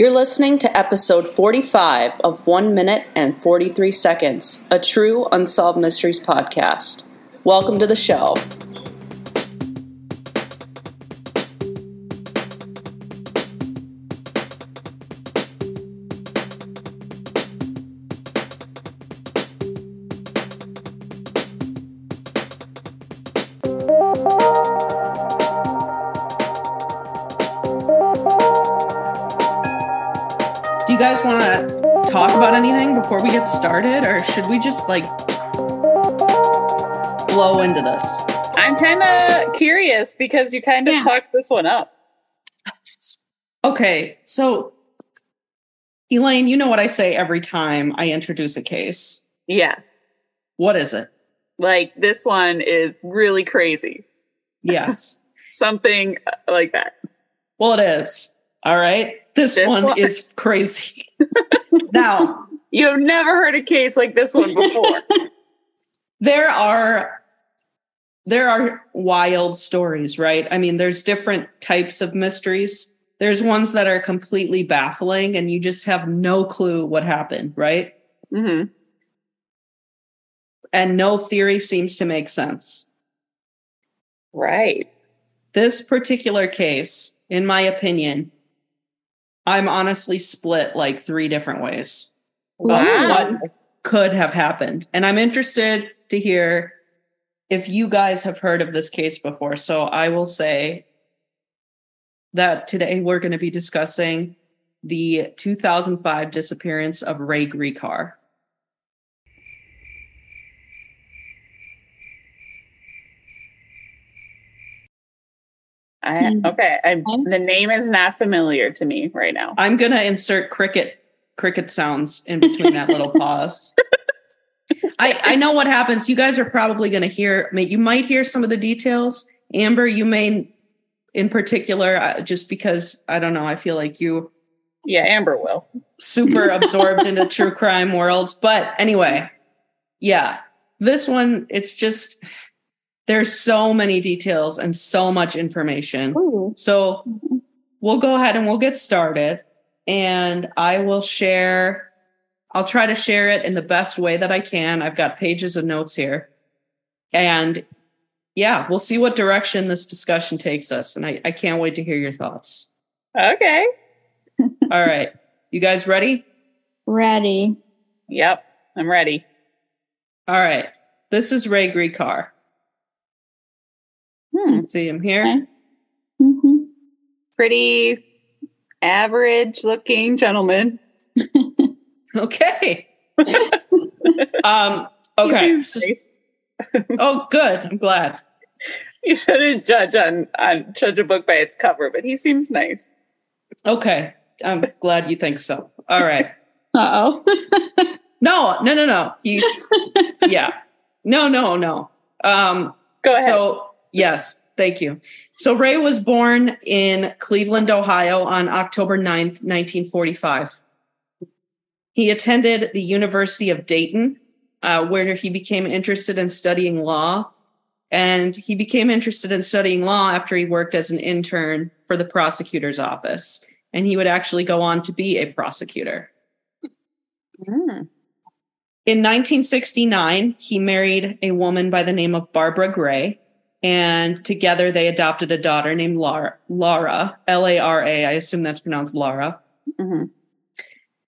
You're listening to episode 45 of 1 Minute and 43 Seconds, a true Unsolved Mysteries podcast. Welcome to the show. Should we just like blow into this? I'm kind of curious because you kind of Yeah. talked this one up. Okay, so Elaine, you know what I say every time I introduce a case. Yeah. What is it? Like this one is really crazy. Yes. Something uh, like that. well, it is. All right. This, This one, one- is crazy. now, You've never heard a case like this one before. there are there are wild stories right? I mean there's different types of mysteries. There's ones that are completely baffling and you just have no clue what happened right? Hmm and no theory seems to make sense. Right. this particular case in my opinion i'm honestly split like three different ways Wow. what could have happened and i'm interested to hear if you guys have heard of this case before so i will say that today we're going to be discussing the 2005 disappearance of ray Gricar. I, Hmm. okay. I, Okay. the name is not familiar to me right now. i'm going to insert cricket cricket sounds in between that little pause I, I know what happens you guys are probably going to hear you might hear some of the details amber you may in particular uh, just because i don't know i feel like you Yeah, Amber will. super absorbed into true crime world. But anyway, yeah, this one, it's just there's so many details and so much information. Ooh. So we'll go ahead and we'll get started. And I will share, I'll try to share it in the best way that I can. I've got pages of notes here. And yeah, we'll see what direction this discussion takes us. And I, I can't wait to hear your thoughts. Okay. All right. You guys ready? Ready. Yep. I'm ready. All right. This is Ray Gricar. Hmm. See him here? Okay. hmm Pretty average looking gentleman. Okay. um, okay. oh, good. I'm glad. You shouldn't judge on, on judge a book by its cover, but he seems nice. Okay. I'm glad you think so. All right. Uh oh. No, no, no, no. He's, yeah. No, no, no. Um, Go ahead. So, yes, thank you. So, Ray was born in Cleveland, Ohio on October 9th, 1945. He attended the University of Dayton, uh, where he became interested in studying law. And he became interested in studying law after he worked as an intern for the prosecutor's office. And he would actually go on to be a prosecutor. Hmm. In 1969, he married a woman by the name of Barbara Gray, and together they adopted a daughter named Laura, Laura L A R A. I assume that's pronounced Laura. Mhm.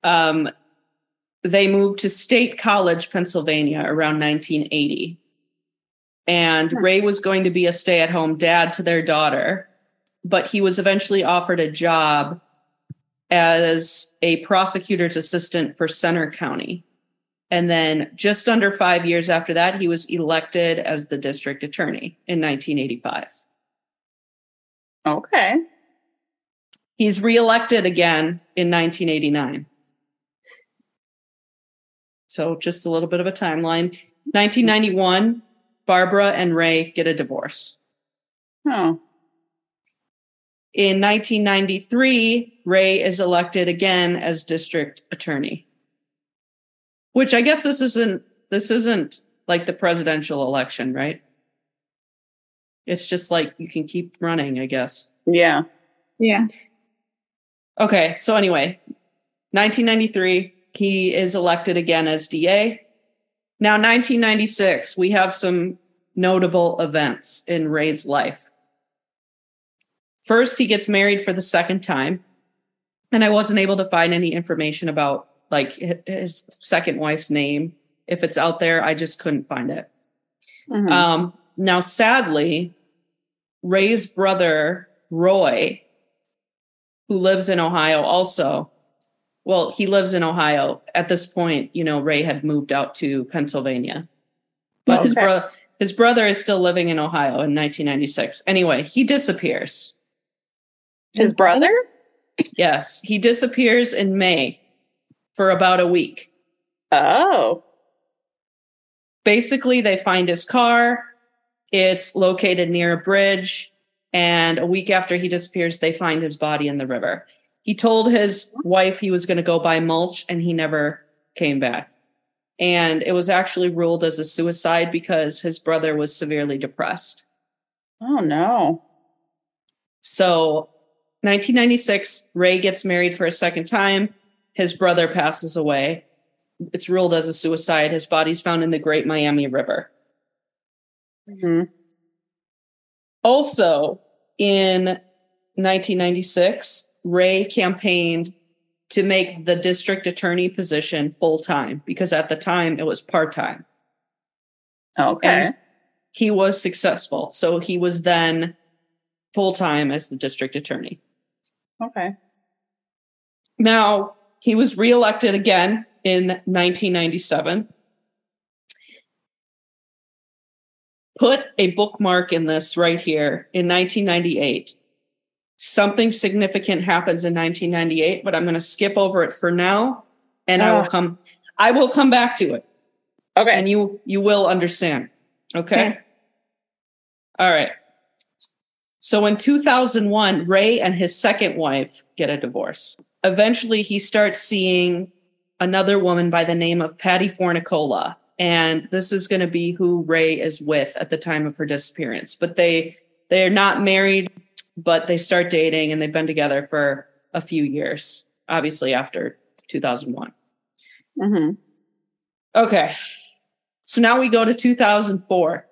Um, they moved to State College, Pennsylvania around 1980. And Hmm. Ray was going to be a stay at home dad to their daughter, but he was eventually offered a job as a prosecutor's assistant for Center County. And then just under five years after that, he was elected as the district attorney in 1985. Okay. He's reelected again in 1989. So just a little bit of a timeline. 1991, Barbara and Ray get a divorce. Oh. In 1993, Ray is elected again as district attorney. Which I guess this isn't this isn't like the presidential election, right? It's just like you can keep running, I guess. Yeah. Yeah. Okay, so anyway, 1993, he is elected again as DA. Now, 1996, we have some notable events in Ray's life. First, he gets married for the second time, and I wasn't able to find any information about like his second wife's name. If it's out there, I just couldn't find it. Mhm. Um, now, sadly, Ray's brother, Roy, who lives in Ohio also, well, he lives in Ohio. At this point, you know, Ray had moved out to Pennsylvania. But his Okay. brother his brother is still living in Ohio in 1996. Anyway, he disappears. His brother? Yes, he disappears in May for about a week. Oh. basically they find his car it's located near a bridge and a week after he disappears they find his body in the river he told his wife he was going to go buy mulch and he never came back and it was actually ruled as a suicide because his brother was severely depressed Oh no. so 1996 ray gets married for a second time his brother passes away it's ruled as a suicide his body's found in the great miami river Mhm. Also, in 1996, Ray campaigned to make the district attorney position full time because at the time it was part time. Okay. And he was successful. So he was then full time as the district attorney. okay. Now, he was reelected again in 1997. Put a bookmark in this right here in 1998. Something significant happens in 1998, but I'm going to skip over it for now and I will Ah. come I will come back to it Okay. and you you will understand. Okay? Okay. All right. So in 2001, Ray and his second wife get a divorce. Eventually, he starts seeing another woman by the name of Patty Fornicola, and this is going to be who Ray is with at the time of her disappearance. But they they are not married, but they start dating, and they've been together for a few years. Obviously, after 2001. hmm Okay. So now we go to 2004.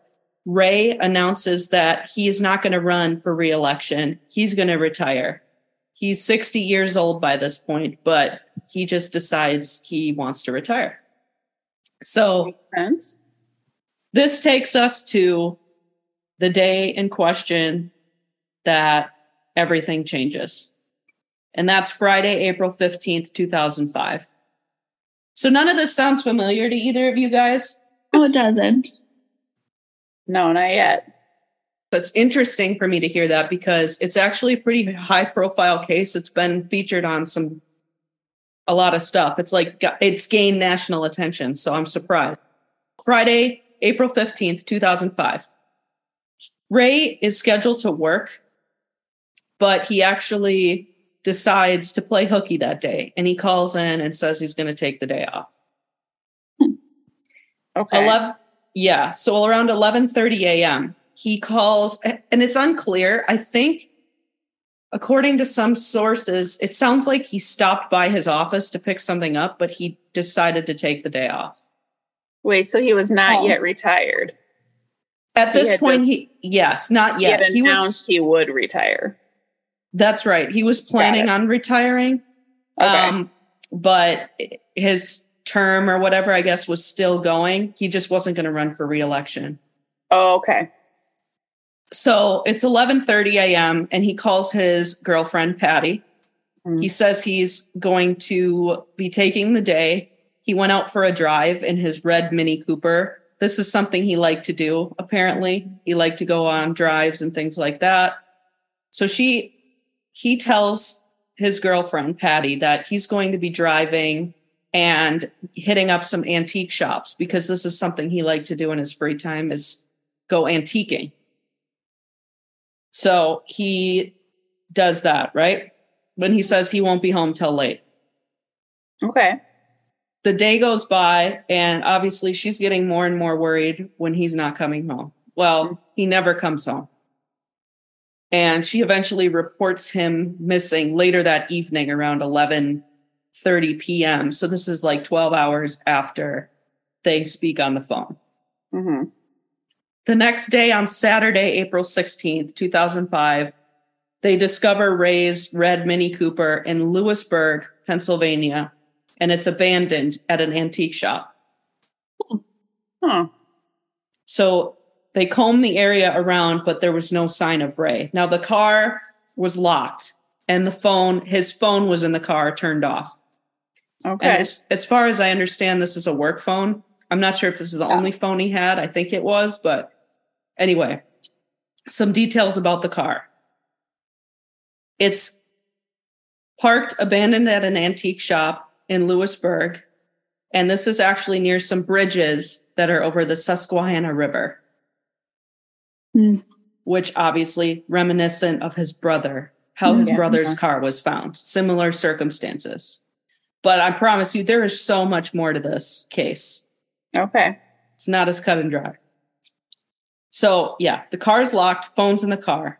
Ray announces that he is not going to run for reelection. He's going to retire. He's 60 years old by this point, but he just decides he wants to retire. So this takes us to the day in question that everything changes. And that's Friday, April 15th, 2005. So none of this sounds familiar to either of you guys? Oh, it doesn't. No, not yet. So It's interesting for me to hear that because it's actually a pretty high profile case. It's been featured on some a lot of stuff. It's like it's gained national attention, so I'm surprised. Friday, April 15th, 2005. Ray is scheduled to work, but he actually decides to play hooky that day and he calls in and says he's going to take the day off. Hmm. Okay. 11 yeah so around 11:30 a.m. he calls and it's unclear i think according to some sources it sounds like he stopped by his office to pick something up but he decided to take the day off Wait, so he was not Oh. yet retired. at this had point just- he yes not He yet he announced was he would retire. that's right he was planning on retiring Okay. um but his term or whatever i guess was still going he just wasn't going to run for reelection oh, okay. So it's 11:30 a.m. and he calls his girlfriend Patty. Mm. He says he's going to be taking the day. He went out for a drive in his red Mini Cooper. This is something he liked to do apparently. He liked to go on drives and things like that. So she he tells his girlfriend Patty that he's going to be driving and hitting up some antique shops because this is something he liked to do in his free time is go antiquing. So he does that, right? When he says he won't be home till late. Okay. The day goes by, and obviously she's getting more and more worried when he's not coming home. Well, mm-hmm. he never comes home. And she eventually reports him missing later that evening around 11 30 p.m. So this is like 12 hours after they speak on the phone. hmm The next day, on Saturday, April 16th, 2005, they discover Ray's red Mini Cooper in Lewisburg, Pennsylvania, and it's abandoned at an antique shop. Huh. So they combed the area around, but there was no sign of Ray. Now the car was locked and the phone, his phone was in the car turned off. Okay. As, as far as I understand, this is a work phone. I'm not sure if this is the Yeah. only phone he had. I think it was, but anyway, some details about the car. It's parked abandoned at an antique shop in Lewisburg. And this is actually near some bridges that are over the Susquehanna River, Hmm. which obviously reminiscent of his brother, how his Yeah. brother's car was found, similar circumstances. But I promise you, there is so much more to this case. okay. It's not as cut and dry. So, yeah, the car is locked, phone's in the car.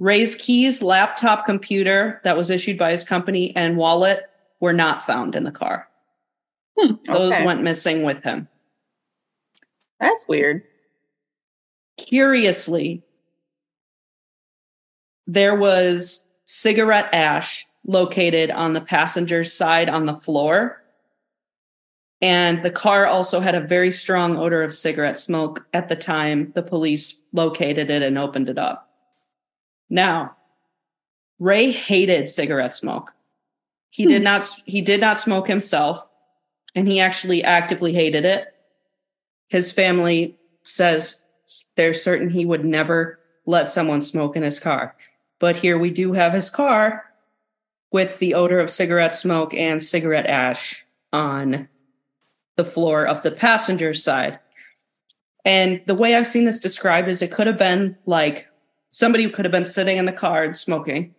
Ray's keys, laptop, computer that was issued by his company, and wallet were not found in the car. Hmm, Those Okay. went missing with him. That's weird. Curiously, there was cigarette ash located on the passenger's side on the floor. And the car also had a very strong odor of cigarette smoke at the time the police located it and opened it up. Now, Ray hated cigarette smoke. He did hmm. not he did not smoke himself and he actually actively hated it. His family says they're certain he would never let someone smoke in his car. But here we do have his car with the odor of cigarette smoke and cigarette ash on the floor of the passenger side. And the way I've seen this described is it could have been like somebody could have been sitting in the car and smoking.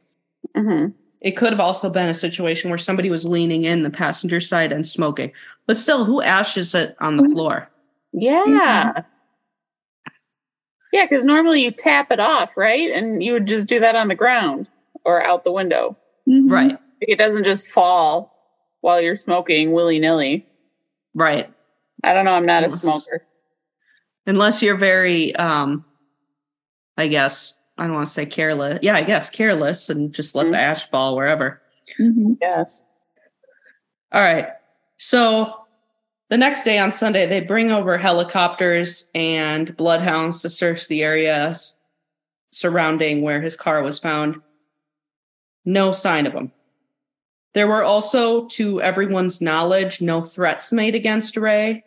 hmm It could have also been a situation where somebody was leaning in the passenger side and smoking. But still, who ashes it on the floor? Yeah. Yeah, because normally you tap it off, right? And you would just do that on the ground or out the window. Mhm. Right, It doesn't just fall while you're smoking willy nilly. right. I don't know. I'm not a smoker. Unless you're very, um, I guess, I don't want to say careless. Yeah, I guess careless and just let the ash fall wherever. Mhm. Yes. All right. So the next day on Sunday, they bring over helicopters and bloodhounds to search the areas surrounding where his car was found. No sign of him. There were also, to everyone's knowledge, no threats made against Ray.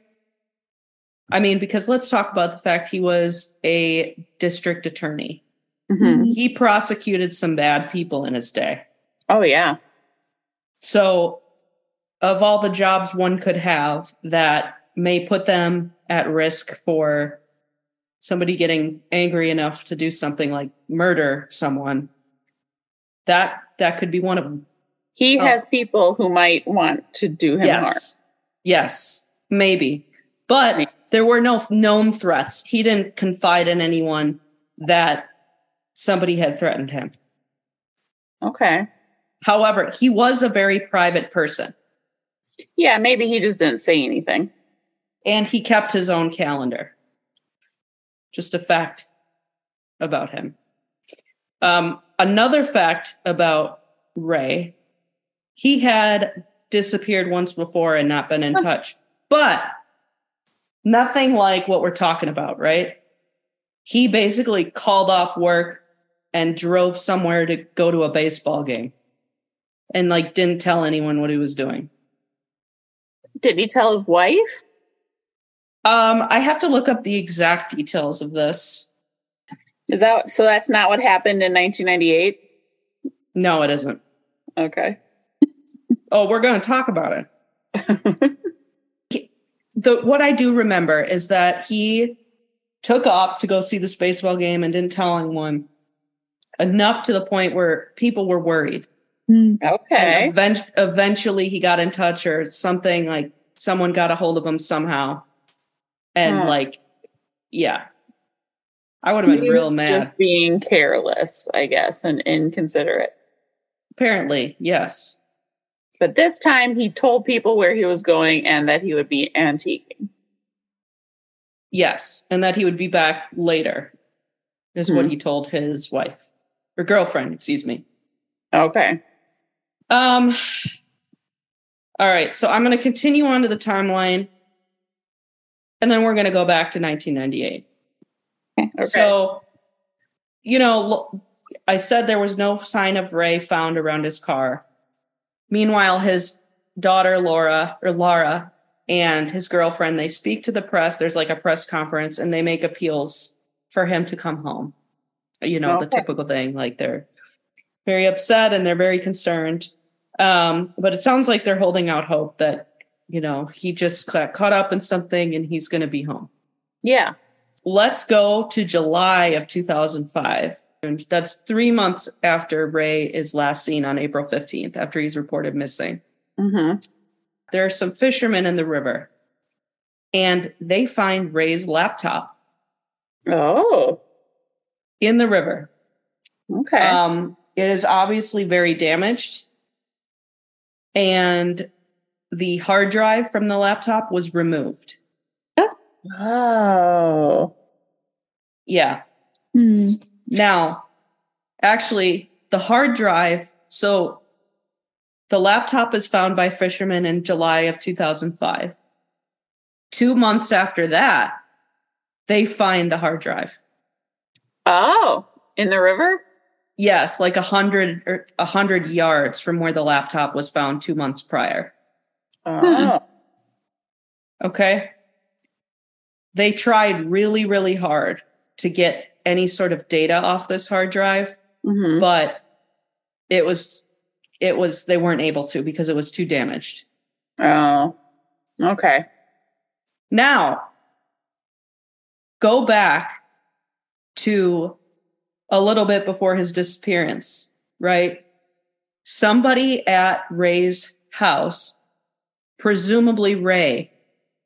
I mean, because let's talk about the fact he was a district attorney. hmm He prosecuted some bad people in his day. Oh, yeah. So, of all the jobs one could have that may put them at risk for somebody getting angry enough to do something like murder someone, that that could be one of them. He Oh. has people who might want to do him harm. yes, yes, maybe, but there were no known threats. He didn't confide in anyone that somebody had threatened him. Okay. However, he was a very private person. Yeah, maybe he just didn't say anything. and he kept his own calendar. Just a fact about him. Um, another fact about Ray, he had disappeared once before and not been in touch, but nothing like what we're talking about, right? He basically called off work and drove somewhere to go to a baseball game and like didn't tell anyone what he was doing. Did he tell his wife? Um, I have to look up the exact details of this. Is that so? That's not what happened in 1998. No, it isn't. Okay. Oh, we're going to talk about it. The what I do remember is that he took off to go see this baseball game and didn't tell anyone enough to the point where people were worried. Mm. Okay. Event- eventually, he got in touch or something like someone got a hold of him somehow, and Huh. like, yeah, I would have been He real mad. Just being careless, I guess, and inconsiderate. Apparently, yes. But this time he told people where he was going and that he would be antiquing. Yes, and that he would be back later, is what Hmm. he told his wife or girlfriend, excuse me. Okay. Um. All right, so I'm going to continue on to the timeline, and then we're going to go back to 1998. Okay. So, you know, I said there was no sign of Ray found around his car. Meanwhile, his daughter Laura or Lara and his girlfriend they speak to the press. There's like a press conference, and they make appeals for him to come home. You know, the typical thing. Like they're very upset and they're very concerned. Um, but it sounds like they're holding out hope that you know he just got caught up in something and he's going to be home yeah. let's go to July of 2005. And that's three months after Ray is last seen on April 15th, after he's reported missing. Mm-hmm. There are some fishermen in the river, and they find Ray's laptop Oh. in the river. Okay. Um, it is obviously very damaged, and the hard drive from the laptop was removed. oh. Yeah. Hmm. Now, actually, the hard drive, so the laptop is found by fishermen in July of 2005. Two months after that, they find the hard drive. Oh. In the river? Yes, like a hundred or a hundred yards from where the laptop was found two months prior. Oh. Okay. They tried really, really hard to get any sort of data off this hard drive. Mm-hmm. but it was it was they weren't able to because it was too damaged Oh. Okay. now go back to a little bit before his disappearance right somebody at ray's house presumably ray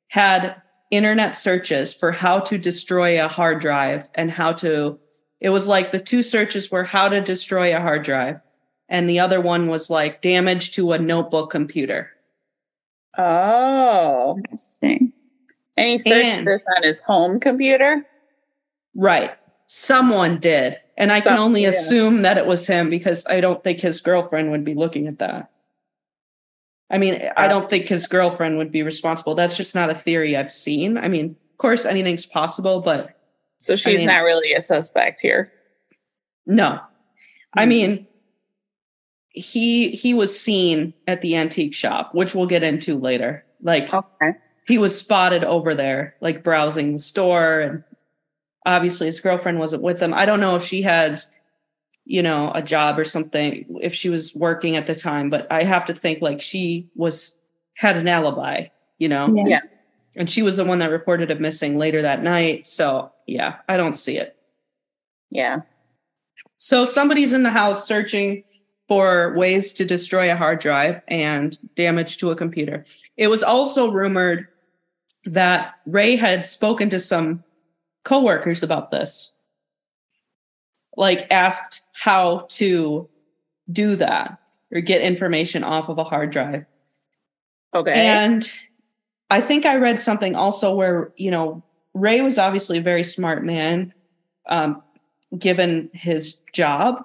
had internet searches for how to destroy a hard drive and how to it was like the two searches were how to destroy a hard drive and the other one was like damage to a notebook computer Oh. Interesting. And he searched And- this on his home computer? right someone did and i can only yeah. assume that it was him because i don't think his girlfriend would be looking at that i mean i don't think his girlfriend would be responsible that's just not a theory i've seen i mean of course anything's possible but So she's mean- not really a suspect here. No. I Hmm. mean he he was seen at the antique shop, which we'll get into later. Like Okay. he was spotted over there like browsing the store and obviously his girlfriend wasn't with him. I don't know if she has you know a job or something if she was working at the time, but I have to think like she was had an alibi, you know. Yeah. Yeah. And she was the one that reported him missing later that night. So, yeah, I don't see it. Yeah. So somebody's in the house searching for ways to destroy a hard drive and damage to a computer. It was also rumored that Ray had spoken to some coworkers about this. Like asked how to do that or get information off of a hard drive. Okay. And I think I read something also where, you know, Ray was obviously a very smart man, um, given his job,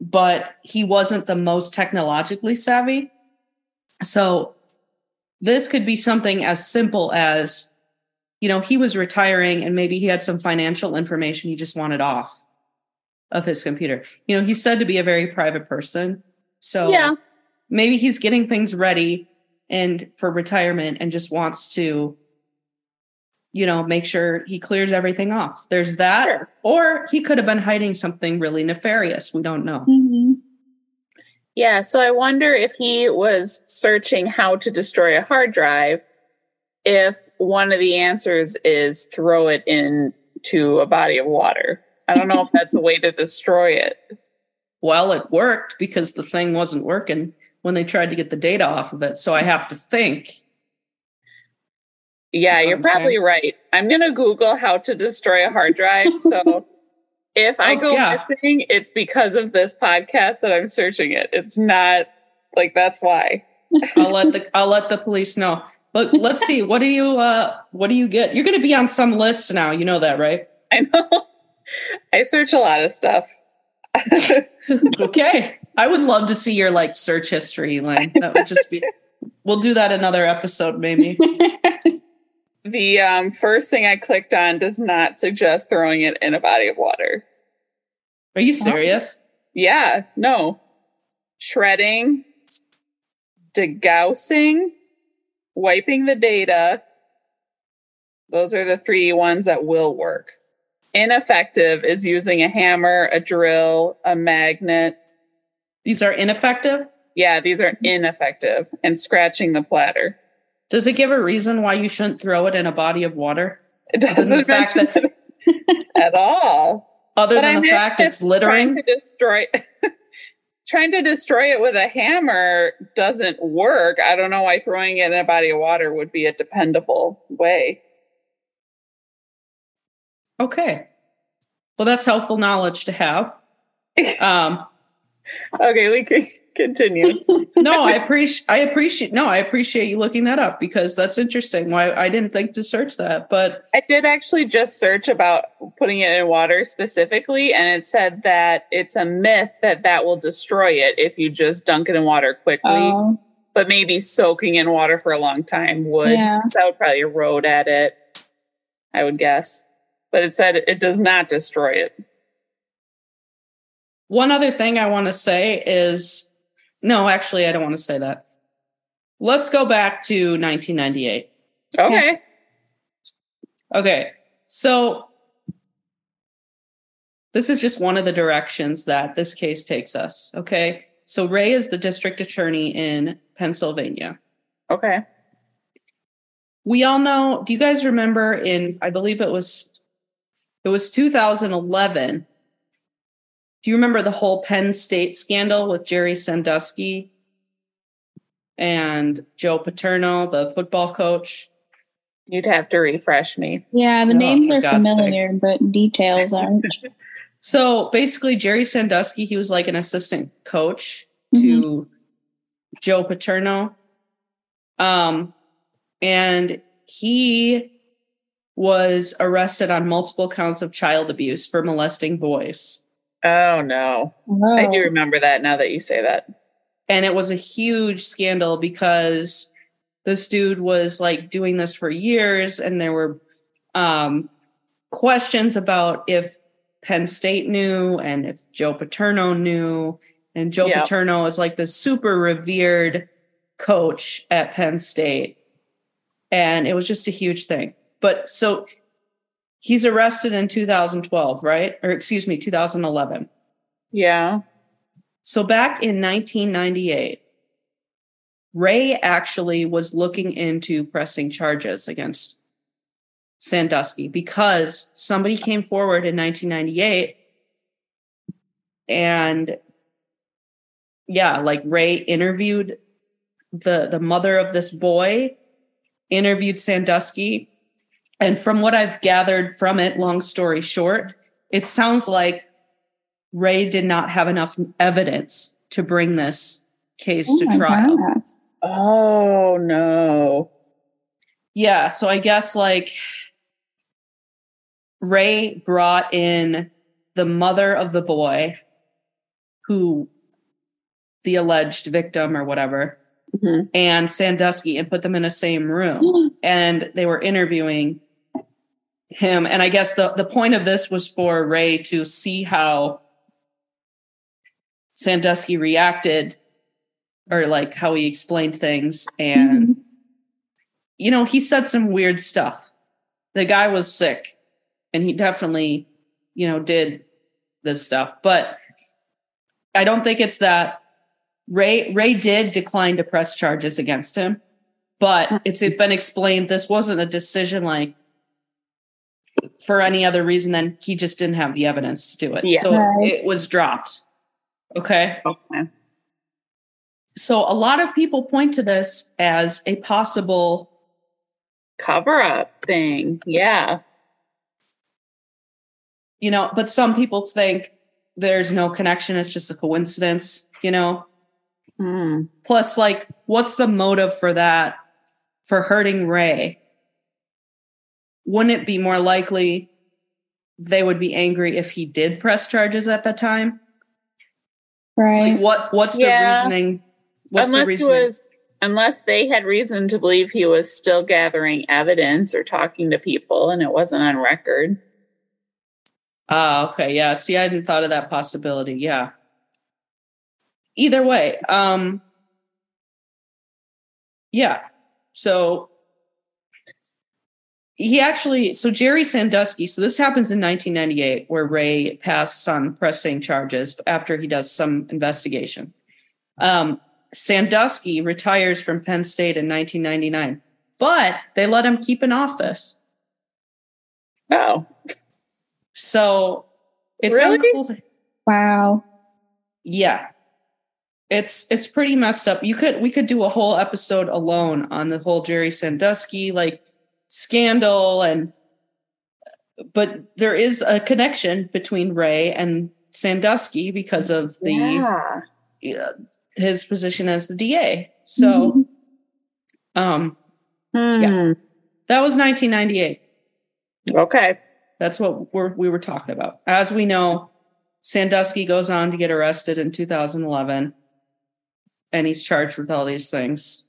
but he wasn't the most technologically savvy. So this could be something as simple as, you know, he was retiring and maybe he had some financial information he just wanted off of his computer. You know, he's said to be a very private person. So yeah. maybe he's getting things ready and for retirement and just wants to you know make sure he clears everything off there's that Sure. or he could have been hiding something really nefarious we don't know Mhm. Yeah. So I wonder if he was searching how to destroy a hard drive, if one of the answers is throw it into a body of water. I don't know if that's a way to destroy it. well it worked because the thing wasn't working when they tried to get the data off of it so i have to think Yeah, You know you're probably right. I'm going to Google how to destroy a hard drive. So if I Oh, go yeah. missing, it's because of this podcast that I'm searching it. It's not like that's why. I'll let the I'll let the police know. But let's see. What do you uh what do you get? You're gonna be on some list now. You know that, right? I know. I search a lot of stuff. okay. I would love to see your like search history, Lynn. That would just be we'll do that another episode, maybe. the um, first thing I clicked on does not suggest throwing it in a body of water. Are you serious? Yeah, no. Shredding, degaussing, wiping the data. Those are the three ones that will work. Ineffective is using a hammer, a drill, a magnet. These are ineffective? Yeah, these are ineffective. And scratching the platter. Does it give a reason why you shouldn't throw it in a body of water? It doesn't the fact it at all. Other But than I the fact it's littering? to destroy trying to destroy it with a hammer doesn't work. I don't know why throwing it in a body of water would be a dependable way. Okay. Well, that's helpful knowledge to have. Um, Okay, we can continue. no, I appreciate. I appreciate. No, I appreciate you looking that up because that's interesting. Why I didn't think to search that, but I did actually just search about putting it in water specifically, and it said that it's a myth that that will destroy it if you just dunk it in water quickly. Oh, But maybe soaking in water for a long time would. Yeah. 'cause That would probably erode at it, I would guess. But it said it does not destroy it. one other thing I want to say is, no, actually, I don't want to say that. Let's go back to 1998. Okay. Okay, so this is just one of the directions that this case takes us. Okay, so Ray is the district attorney in Pennsylvania. Okay. We all know. Do you guys remember? In I believe it was it was 2011. Do you remember the whole Penn State scandal with Jerry Sandusky and Joe Paterno, the football coach? You'd have to refresh me. yeah. The Oh, names are God's sake. familiar, but details aren't. So basically, Jerry Sandusky, he was like an assistant coach to Joe Paterno. Um, and he was arrested on multiple counts of child abuse for molesting boys. Oh no. Oh. I do remember that now that you say that. And it was a huge scandal because this dude was like doing this for years, and there were um, questions about if Penn State knew and if Joe Paterno knew. And Joe. Paterno is like the super revered coach at Penn State. And it was just a huge thing. But so he's arrested in 2012, right? Or excuse me, 2011. Yeah. So back in 1998, Ray actually was looking into pressing charges against Sandusky because somebody came forward in 1998 and yeah, like Ray interviewed the the mother of this boy, interviewed Sandusky, and from what I've gathered from it, long story short, it sounds like Ray did not have enough evidence to bring this case Oh to trial. gosh. Oh no. Yeah, so I guess like Ray brought in the mother of the boy who the alleged victim or whatever Mhm. and Sandusky and put them in the same room and they were interviewing him and I guess the the point of this was for Ray to see how Sandusky reacted or like how he explained things and Mhm. you know, he said some weird stuff. The guy was sick and he definitely, you know, did this stuff. But I don't think it's that Ray Ray did decline to press charges against him, but it's been explained this wasn't a decision like for any other reason than he just didn't have the evidence to do it. Yeah. So Right. it was dropped. Okay. Okay. So a lot of people point to this as a possible Cover up thing. Yeah. you know, but some people think there's no connection, it's just a coincidence, you know. Hmm. Plus, like, what's the motive for that for hurting Ray? Wouldn't it be more likely they would be angry if he did press charges at that time? Right. Like, what what's Yeah. the reasoning? What's unless the he reasoning? was unless they had reason to believe he was still gathering evidence or talking to people and it wasn't on record. Ah, okay. Yeah. See, I hadn't thought of that possibility. Yeah. Either way, um yeah. So he actually so Jerry Sandusky, so this happens in 1998 where Ray passed on pressing charges after he does some investigation. Um Sandusky retires from Penn State in 1999, but they let him keep an office. Oh. So it's Really? unclear- Wow. yeah it's it's pretty messed up you could we could do a whole episode alone on the whole jerry sandusky like scandal and but there is a connection between ray and sandusky because of the Yeah. uh, his position as the da so um Hmm. that was 1998 Okay. That's what we're, we were talking about. As we know, Sandusky goes on to get arrested in 2011, and he's charged with all these things.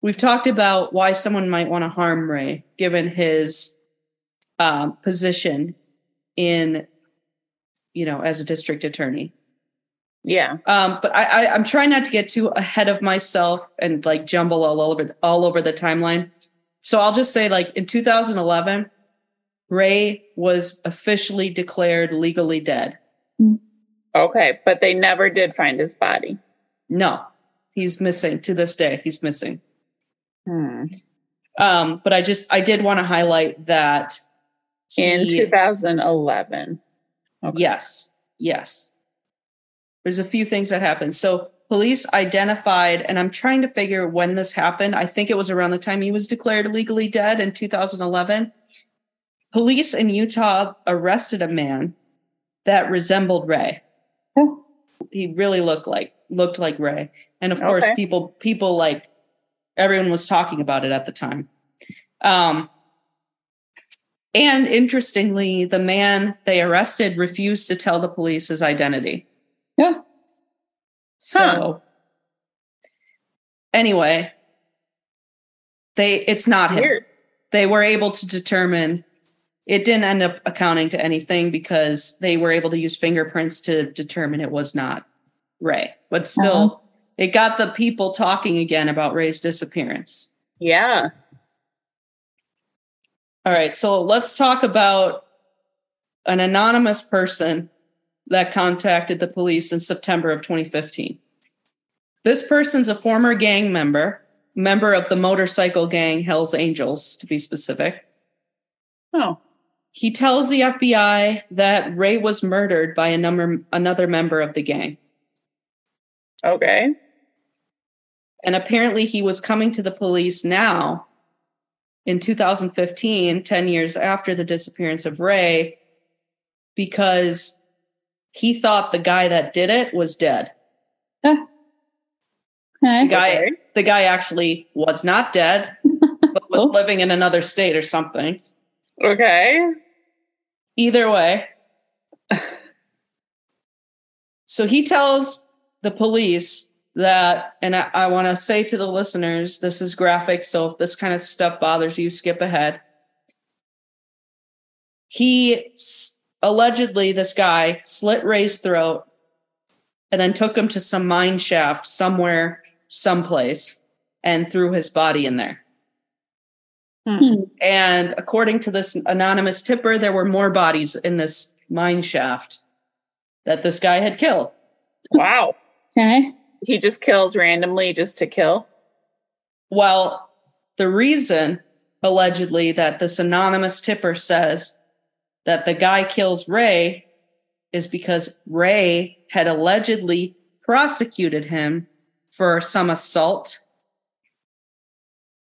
We've talked about why someone might want to harm Ray, given his um, position in, you know, as a district attorney. Yeah. Um, but I, I, I'm trying not to get too ahead of myself and like jumble all over all over the timeline. So I'll just say, like in 2011, Ray was officially declared legally dead. Okay. But they never did find his body. No, he's missing to this day. He's missing. Hmm. Um, but I just I did want to highlight that In he- 2011. Okay. Yes, yes. There's a few things that happened. So police identified, and I'm trying to figure when this happened. I think it was around the time he was declared legally dead in 2011. Police in Utah arrested a man that resembled Ray. Oh. He really looked like looked like Ray, and of course, people people like everyone was talking about it at the time. Um, and interestingly, the man they arrested refused to tell the police his identity. Yeah. So, anyway, they it's not him. Weird. They were able to determine it didn't end up accounting to anything because they were able to use fingerprints to determine it was not Ray. But still, Uh-huh. It got the people talking again about Ray's disappearance. Yeah. All right, so let's talk about an anonymous person that contacted the police in September of 2015. This person's a former gang member, member of the motorcycle gang Hells Angels, to be specific. Oh. He tells the FBI that Ray was murdered by a number, another member of the gang. Okay. And apparently, he was coming to the police now in 2015, 10 years after the disappearance of Ray, because he thought the guy that did it was dead. Okay. The guy, the guy actually was not dead, but was living in another state or something. Okay. Either way. so he tells the police that, and I, I want to say to the listeners, this is graphic. So if this kind of stuff bothers you, skip ahead. He allegedly, this guy slit Ray's throat and then took him to some mine shaft somewhere, someplace, and threw his body in there. Hmm. And according to this anonymous tipper, there were more bodies in this mine shaft that this guy had killed. Wow. Okay. He just kills randomly just to kill. Well, the reason allegedly that this anonymous tipper says that the guy kills Ray is because Ray had allegedly prosecuted him for some assault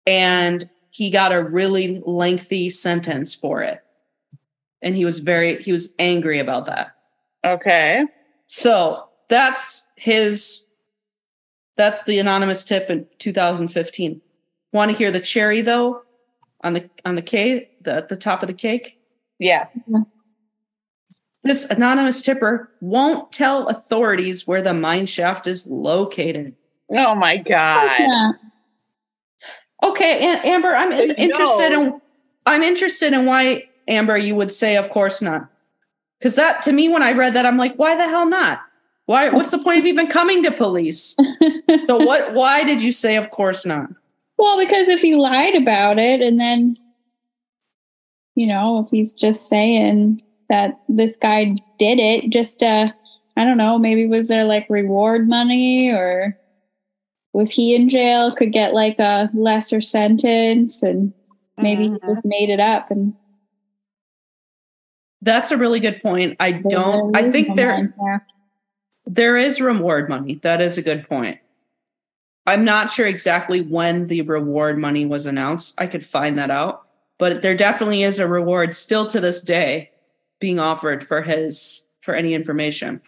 and he got a really lengthy sentence for it. And he was very he was angry about that. Okay. So that's his That's the anonymous tip in 2015. Want to hear the cherry though on the on the cake, the at the top of the cake? Yeah. This anonymous tipper won't tell authorities where the mine shaft is located. Oh my god. Okay, Am- Amber, I'm But interested no. in I'm interested in why Amber you would say of course not. Cuz that to me when I read that I'm like why the hell not? Why what's the point of even coming to police? So what why did you say of course not? well, because if he lied about it and then, you know, if he's just saying that this guy did it, just uh, I don't know, maybe was there like reward money or was he in jail? Could get like a lesser sentence and maybe he Mhm. just made it up and That's a really good point. I don't I think no there Minecraft. There is reward money. That is a good point. I'm not sure exactly when the reward money was announced. I could find that out, but there definitely is a reward still to this day being offered for his for any information.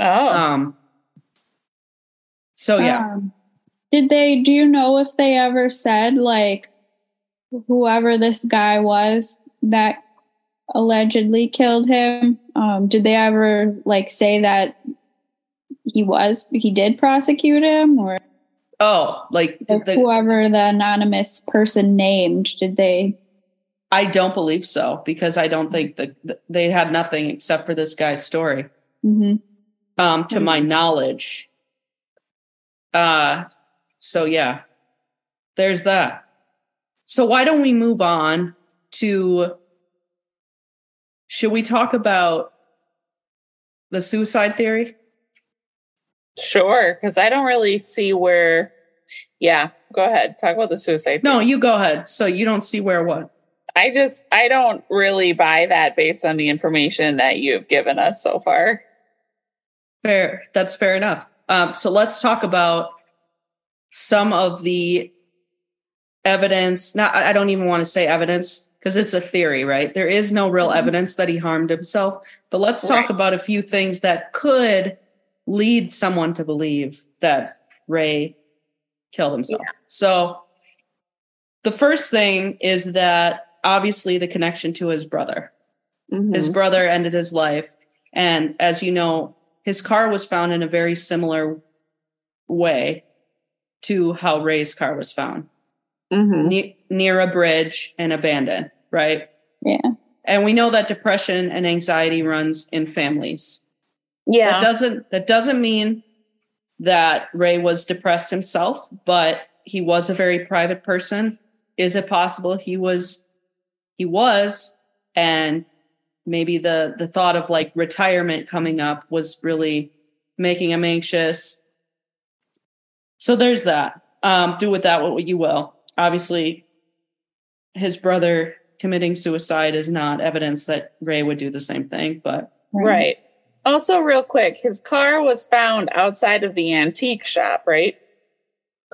Oh. Um so yeah. Um, did they? Do you know if they ever said like whoever this guy was that allegedly killed him? Um, did they ever like say that he was he did prosecute him or Oh, like the, whoever the anonymous person named? Did they? I don't believe so because I don't think that that they had nothing except for this guy's story. mhm. um to my knowledge uh so yeah there's that so why don't we move on to should we talk about the suicide theory Sure, because I don't really see where. Yeah, go ahead. Talk about the suicide. no you go ahead so you don't see where what I just I don't really buy that based on the information that you've given us so far. fair that's fair enough um so let's talk about some of the evidence not i don't even want to say evidence because it's a theory right there is no real Mhm. evidence that he harmed himself but let's talk Right. about a few things that could lead someone to believe that ray killed himself so the first thing is that obviously the connection to his brother his Mhm. brother ended his life and as you know his car was found in a very similar way to how ray's car was found Mhm. ne- near a bridge and abandoned right Yeah. and we know that depression and anxiety runs in families Yeah. that doesn't that doesn't mean that ray was depressed himself but he was a very private person is it possible he was he was and maybe the the thought of like retirement coming up was really making him anxious so there's that um do with that what you will obviously his brother committing suicide is not evidence that ray would do the same thing but right. Also, real quick, his car was found outside of the antique shop, right?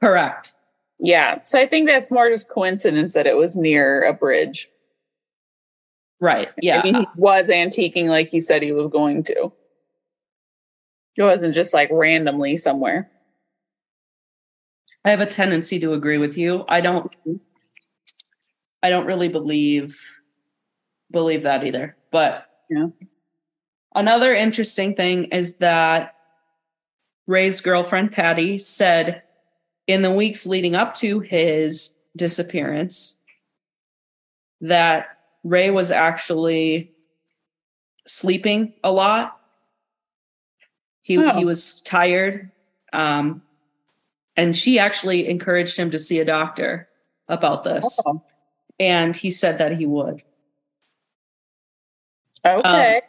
correct Yeah. So I think that's more just coincidence that it was near a bridge. right yeah Maybe he uh. was antiquing like he said he was going to. It wasn't just like randomly somewhere. I have a tendency to agree with you. I don't I don't really believe believe that either. But Yeah. Another interesting thing is that Ray's girlfriend Patty said in the weeks leading up to his disappearance that Ray was actually sleeping a lot. He Oh. he was tired. Um and she actually encouraged him to see a doctor about this. Oh, And he said that he would. okay.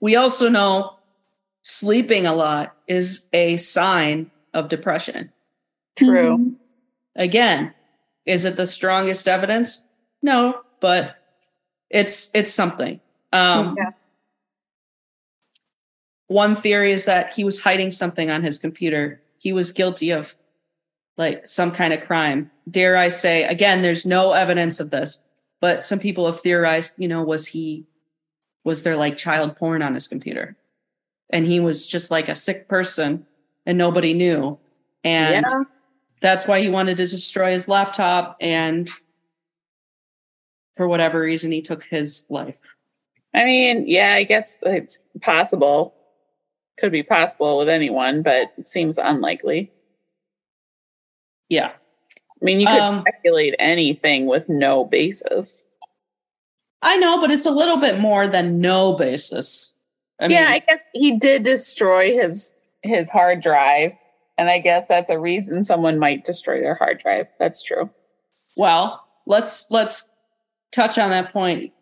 We also know sleeping a lot is a sign of depression. True. Mhm. Again, is it the strongest evidence? No, but it's it's something. Um, Yeah. One theory is that he was hiding something on his computer. He was guilty of like some kind of crime. Dare I say, again, there's no evidence of this, but some people have theorized, you know, was he, was there like child porn on his computer? And he was just like a sick person and nobody knew. And yeah. that's why he wanted to destroy his laptop. And for whatever reason, he took his life. I mean, yeah, I guess it's possible. Could be possible with anyone, but it seems unlikely. Yeah. I mean, you could Um, speculate anything with no basis. I know, but it's a little bit more than no basis. I yeah, mean, I guess he did destroy his his hard drive, and I guess that's a reason someone might destroy their hard drive. That's true. well, let's let's touch on that point.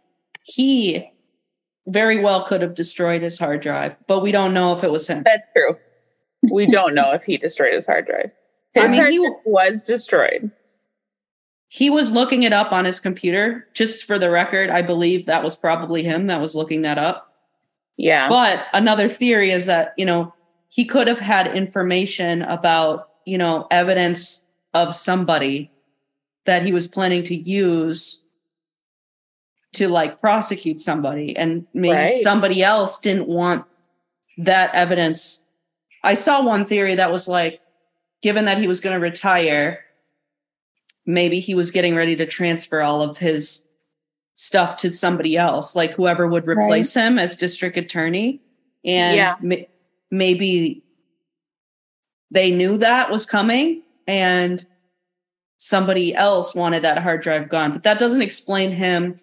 He very well could have destroyed his hard drive, but we don't know if it was him. That's true. We don't know if he destroyed his hard drive. His I mean, hard he- drive was destroyed. He was looking it up on his computer. Just for the record, I believe that was probably him that was looking that up. Yeah. But another theory is that, you know, he could have had information about, you know, evidence of somebody that he was planning to use to like prosecute somebody. And maybe Right. somebody else didn't want that evidence. I saw one theory that was like, given that he was going to retire, maybe he was getting ready to transfer all of his stuff to somebody else, like whoever would Right. replace him as district attorney. And Yeah. ma- maybe they knew that was coming and somebody else wanted that hard drive gone. But that doesn't explain him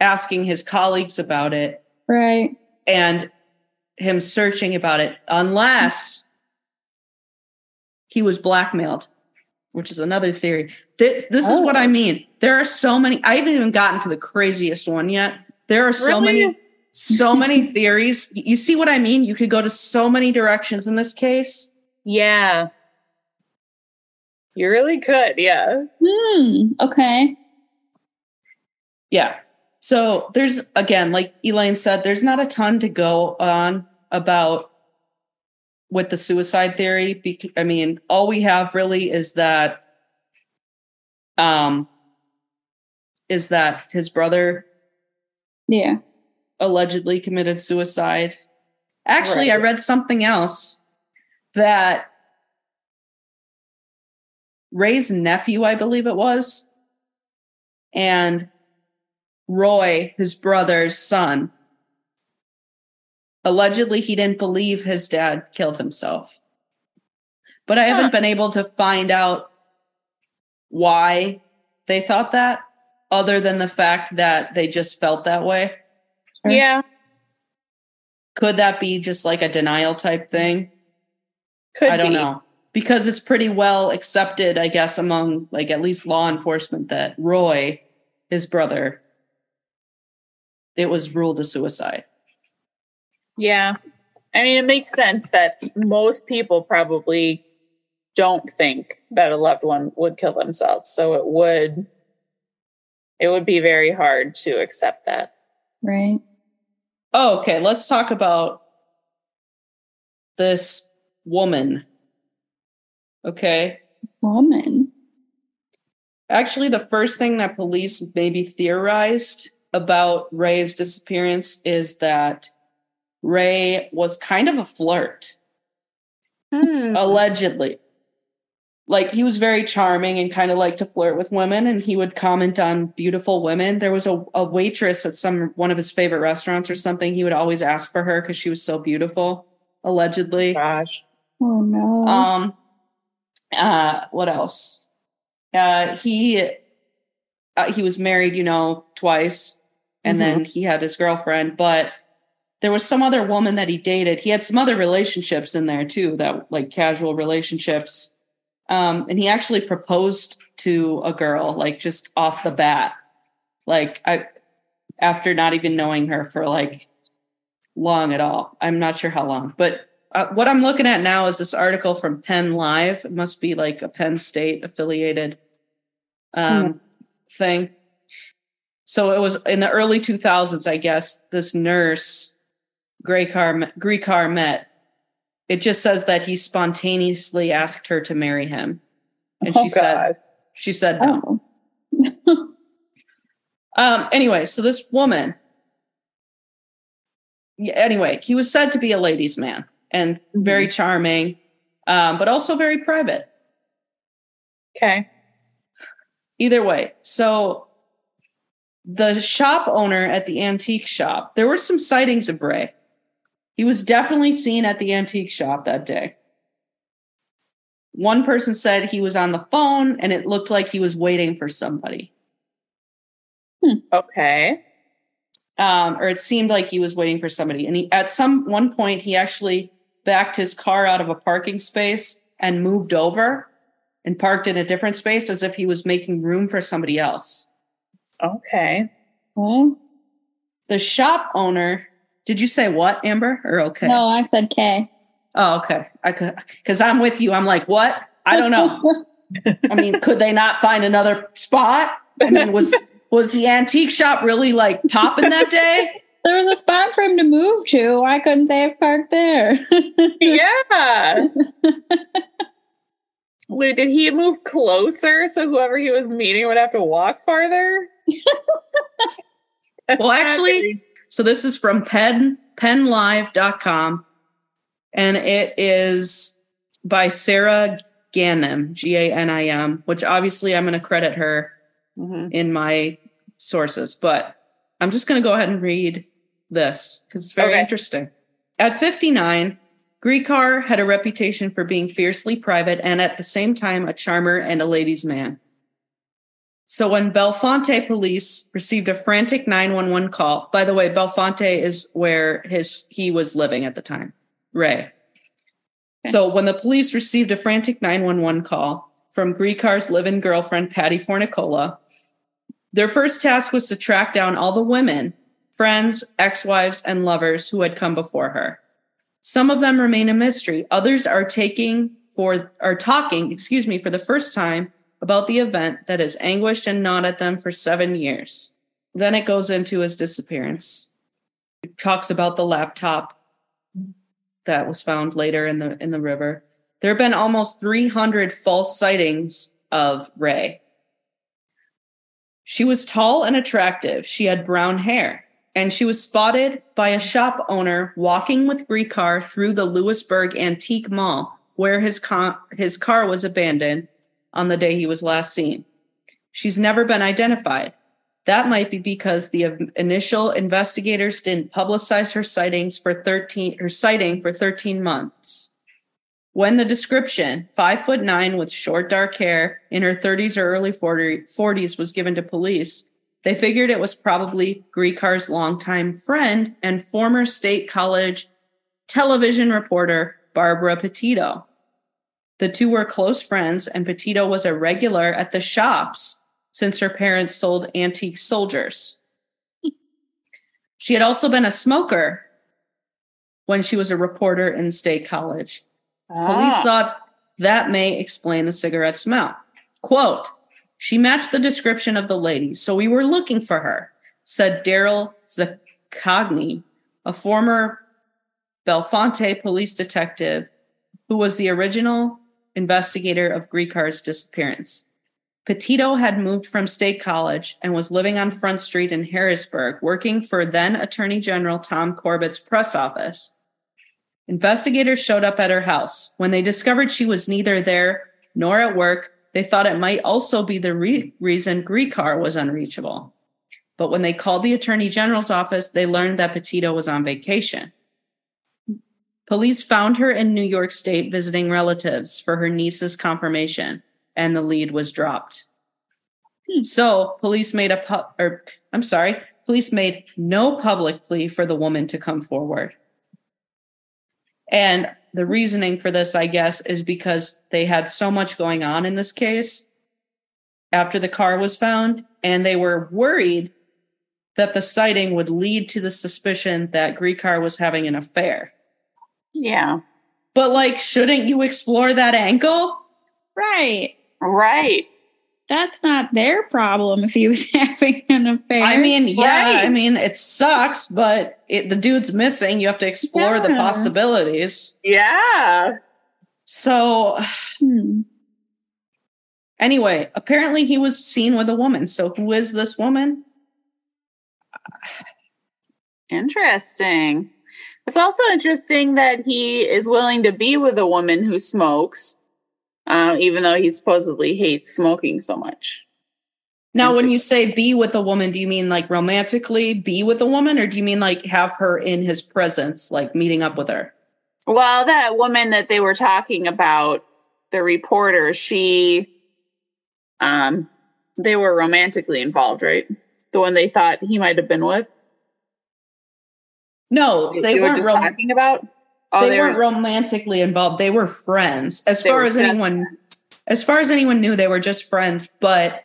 asking his colleagues about it Right. and him searching about it unless he was blackmailed which is another theory Th- this is what Oh. i mean there are so many i haven't even gotten to the craziest one yet there are so Really? many so many theories you see what i mean you could go to so many directions in this case Yeah. You really could. Yeah. Hmm. Okay. Yeah. So there's again, like Elaine said, there's not a ton to go on about with the suicide theory. Because I mean, all we have really is that um is that his brother Yeah. allegedly committed suicide. Actually, I read something else that Ray's nephew, I believe it was, and Roy, his brother's son, allegedly he didn't believe his dad killed himself. But I Huh. haven't been able to find out why they thought that, other than the fact that they just felt that way. Sure. Yeah. Could that be just like a denial type thing? Could I don't be. know. Because it's pretty well accepted, I guess, among like at least law enforcement that Roy, his brother, it was ruled a suicide. Yeah. I mean, it makes sense that most people probably don't think that a loved one would kill themselves. So it would it would be very hard to accept that. Right. Oh, okay. Let's talk about this woman. Okay. Woman. Actually, the first thing that police maybe theorized about Ray's disappearance is that Ray was kind of a flirt, Hmm. allegedly. Like he was very charming and kind of liked to flirt with women, and he would comment on beautiful women. There was a, a waitress at some one of his favorite restaurants or something. He would always ask for her because she was so beautiful, allegedly. Gosh. Oh no. Um, uh, what else? Uh, he uh, he was married, you know, twice, and then he had his girlfriend. But there was some other woman that he dated. He had some other relationships in there too, that like casual relationships. Um, and he actually proposed to a girl, like just off the bat, like I after not even knowing her for like long at all. I'm not sure how long, but uh, what I'm looking at now is this article from Penn Live. It must be like a Penn State affiliated um, thing. So it was in the early 2000s, I guess. This nurse, Gricar, Gricar met. It just says that he spontaneously asked her to marry him, and oh she said she said no. oh. Um, anyway, so this woman, yeah, anyway, he was said to be a ladies' man and very charming. um, but also very private. Okay. Either way, so the shop owner at the antique shop, there were some sightings of Ray. He was definitely seen at the antique shop that day. One person said he was on the phone and it looked like he was waiting for somebody. Okay. um, or it seemed like he was waiting for somebody. And he, at some one point, he actually backed his car out of a parking space and moved over and parked in a different space as if he was making room for somebody else. Okay. Okay. The shop owner, did you say what, Amber? Or okay? No, I said K. Oh, okay. I could because I'm with you. I'm like, what? I don't know. I mean, could they not find another spot? I mean, was was the antique shop really like popping that day? there was a spot for him to move to. Why couldn't they have parked there? Yeah. Wait, did he move closer so whoever he was meeting would have to walk farther? Well, actually, so this is from pen pennlive.com and it is by Sarah Ganim, G A N I M, which obviously I'm going to credit her Mhm. in my sources, but I'm just going to go ahead and read this because it's very Okay. interesting. At 59, Gricar had a reputation for being fiercely private and at the same time a charmer and a ladies' man. So when Bellefonte police received a frantic 911 call, by the way, Bellefonte is where his he was living at the time, Ray. So when the police received a frantic 911 call from Gricar's live-in girlfriend Patty Fornicola, their first task was to track down all the women, friends, ex-wives, and lovers who had come before her. Some of them remain a mystery. Others are taking for are talking, excuse me, for the first time about the event that has anguished and gnawed at them for seven years. Then it goes into his disappearance. It talks about the laptop that was found later in the in the river. There have been almost 300 false sightings of Ray. She was tall and attractive. She had brown hair, and she was spotted by a shop owner walking with Gricar through the Lewisburg Antique Mall, where his con- his car was abandoned on the day he was last seen. She's never been identified. That might be because the initial investigators didn't publicize her sightings for 13 her sighting for 13 months. When the description, five foot nine with short dark hair in her 30s or early 40, 40s, was given to police, they figured it was probably Gricar's longtime friend and former state college television reporter Barbara Petito. The two were close friends, and Petito was a regular at the shops since her parents sold antique soldiers. she had also been a smoker when she was a reporter in state college. Police Ah. thought that may explain the cigarette smell. Quote, she matched the description of the lady, so we were looking for her, said Daryl Zaccagni, a former Bellefonte police detective who was the original investigator of Gricar's disappearance. Petito had moved from State College and was living on Front Street in Harrisburg, working for then Attorney General Tom Corbett's press office. Investigators showed up at her house. When they discovered she was neither there nor at work, they thought it might also be the re- reason Gricar was unreachable. But when they called the Attorney General's office, they learned that Petito was on vacation. Police found her in New York State visiting relatives for her niece's confirmation, and the lead was dropped. Hmm. So, police made a pu- or I'm sorry, police made no public plea for the woman to come forward. And the reasoning for this, I guess, is because they had so much going on in this case after the car was found, and they were worried that the sighting would lead to the suspicion that Gricar was having an affair. Yeah. But like, shouldn't you explore that angle? right. Right. That's not their problem if he was having an affair. I mean, yeah, Right. I mean, it sucks, but it, the dude's missing. You have to explore the possibilities. Yeah. So, Hmm. anyway, apparently he was seen with a woman. So, who is this woman? Interesting. It's also interesting that he is willing to be with a woman who smokes, um, even though he supposedly hates smoking so much. Now, when you say be with a woman, do you mean like romantically be with a woman, or do you mean like have her in his presence, like meeting up with her? Well, that woman that they were talking about, the reporter, she, um, they were romantically involved, right? The one they thought he might have been with. No, they were weren't. just Rom- talking about. Oh, they, were weren't romantically involved. They were friends. As they far as anyone, friends. as far as anyone knew, they were just friends. But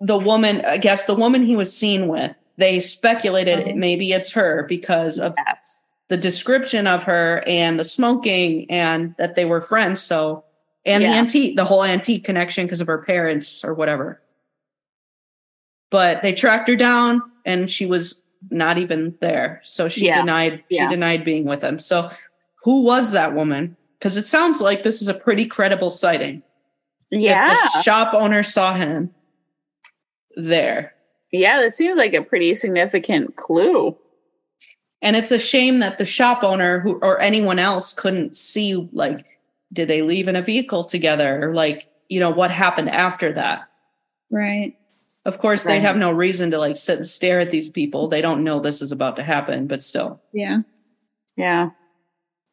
the woman, I guess, the woman he was seen with, they speculated Mhm. maybe it's her because of Yes. the description of her and the smoking and that they were friends. So, and the antique, the whole antique connection because of her parents or whatever. But they tracked her down and she was not even there. So she Yeah. denied, she Yeah. denied being with him. So who was that woman? Because it sounds like this is a pretty credible sighting. If Yeah. the shop owner saw him there. Yeah. That seems like a pretty significant clue. And it's a shame that the shop owner who or anyone else couldn't see like did they leave in a vehicle together or like you know what happened after that. Right. Of course they have no reason to like sit and stare at these people. They don't know this is about to happen, but still. Yeah. Yeah.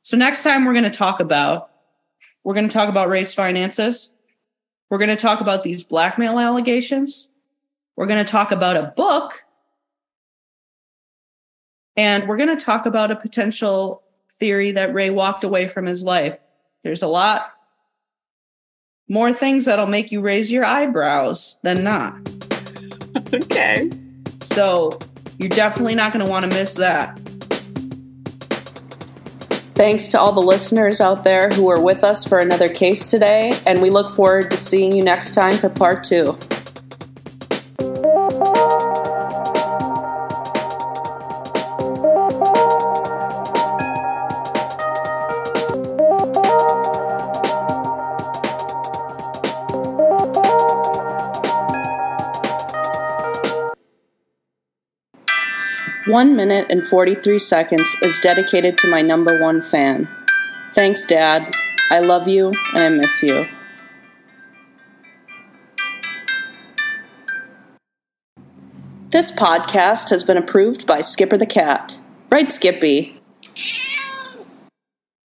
So next time we're going to talk about we're going to talk about Ray's finances. We're going to talk about these blackmail allegations. We're going to talk about a book. And we're going to talk about a potential theory that Ray walked away from his life. There's a lot more things that'll make you raise your eyebrows than not. Okay. So you're definitely not going to want to miss that. Thanks to all the listeners out there who are with us for another case today, and we look forward to seeing you next time for part two. One minute and 43 seconds is dedicated to my number one fan. Thanks, Dad. I love you and I miss you. This podcast has been approved by Skipper the Cat. Right, Skippy?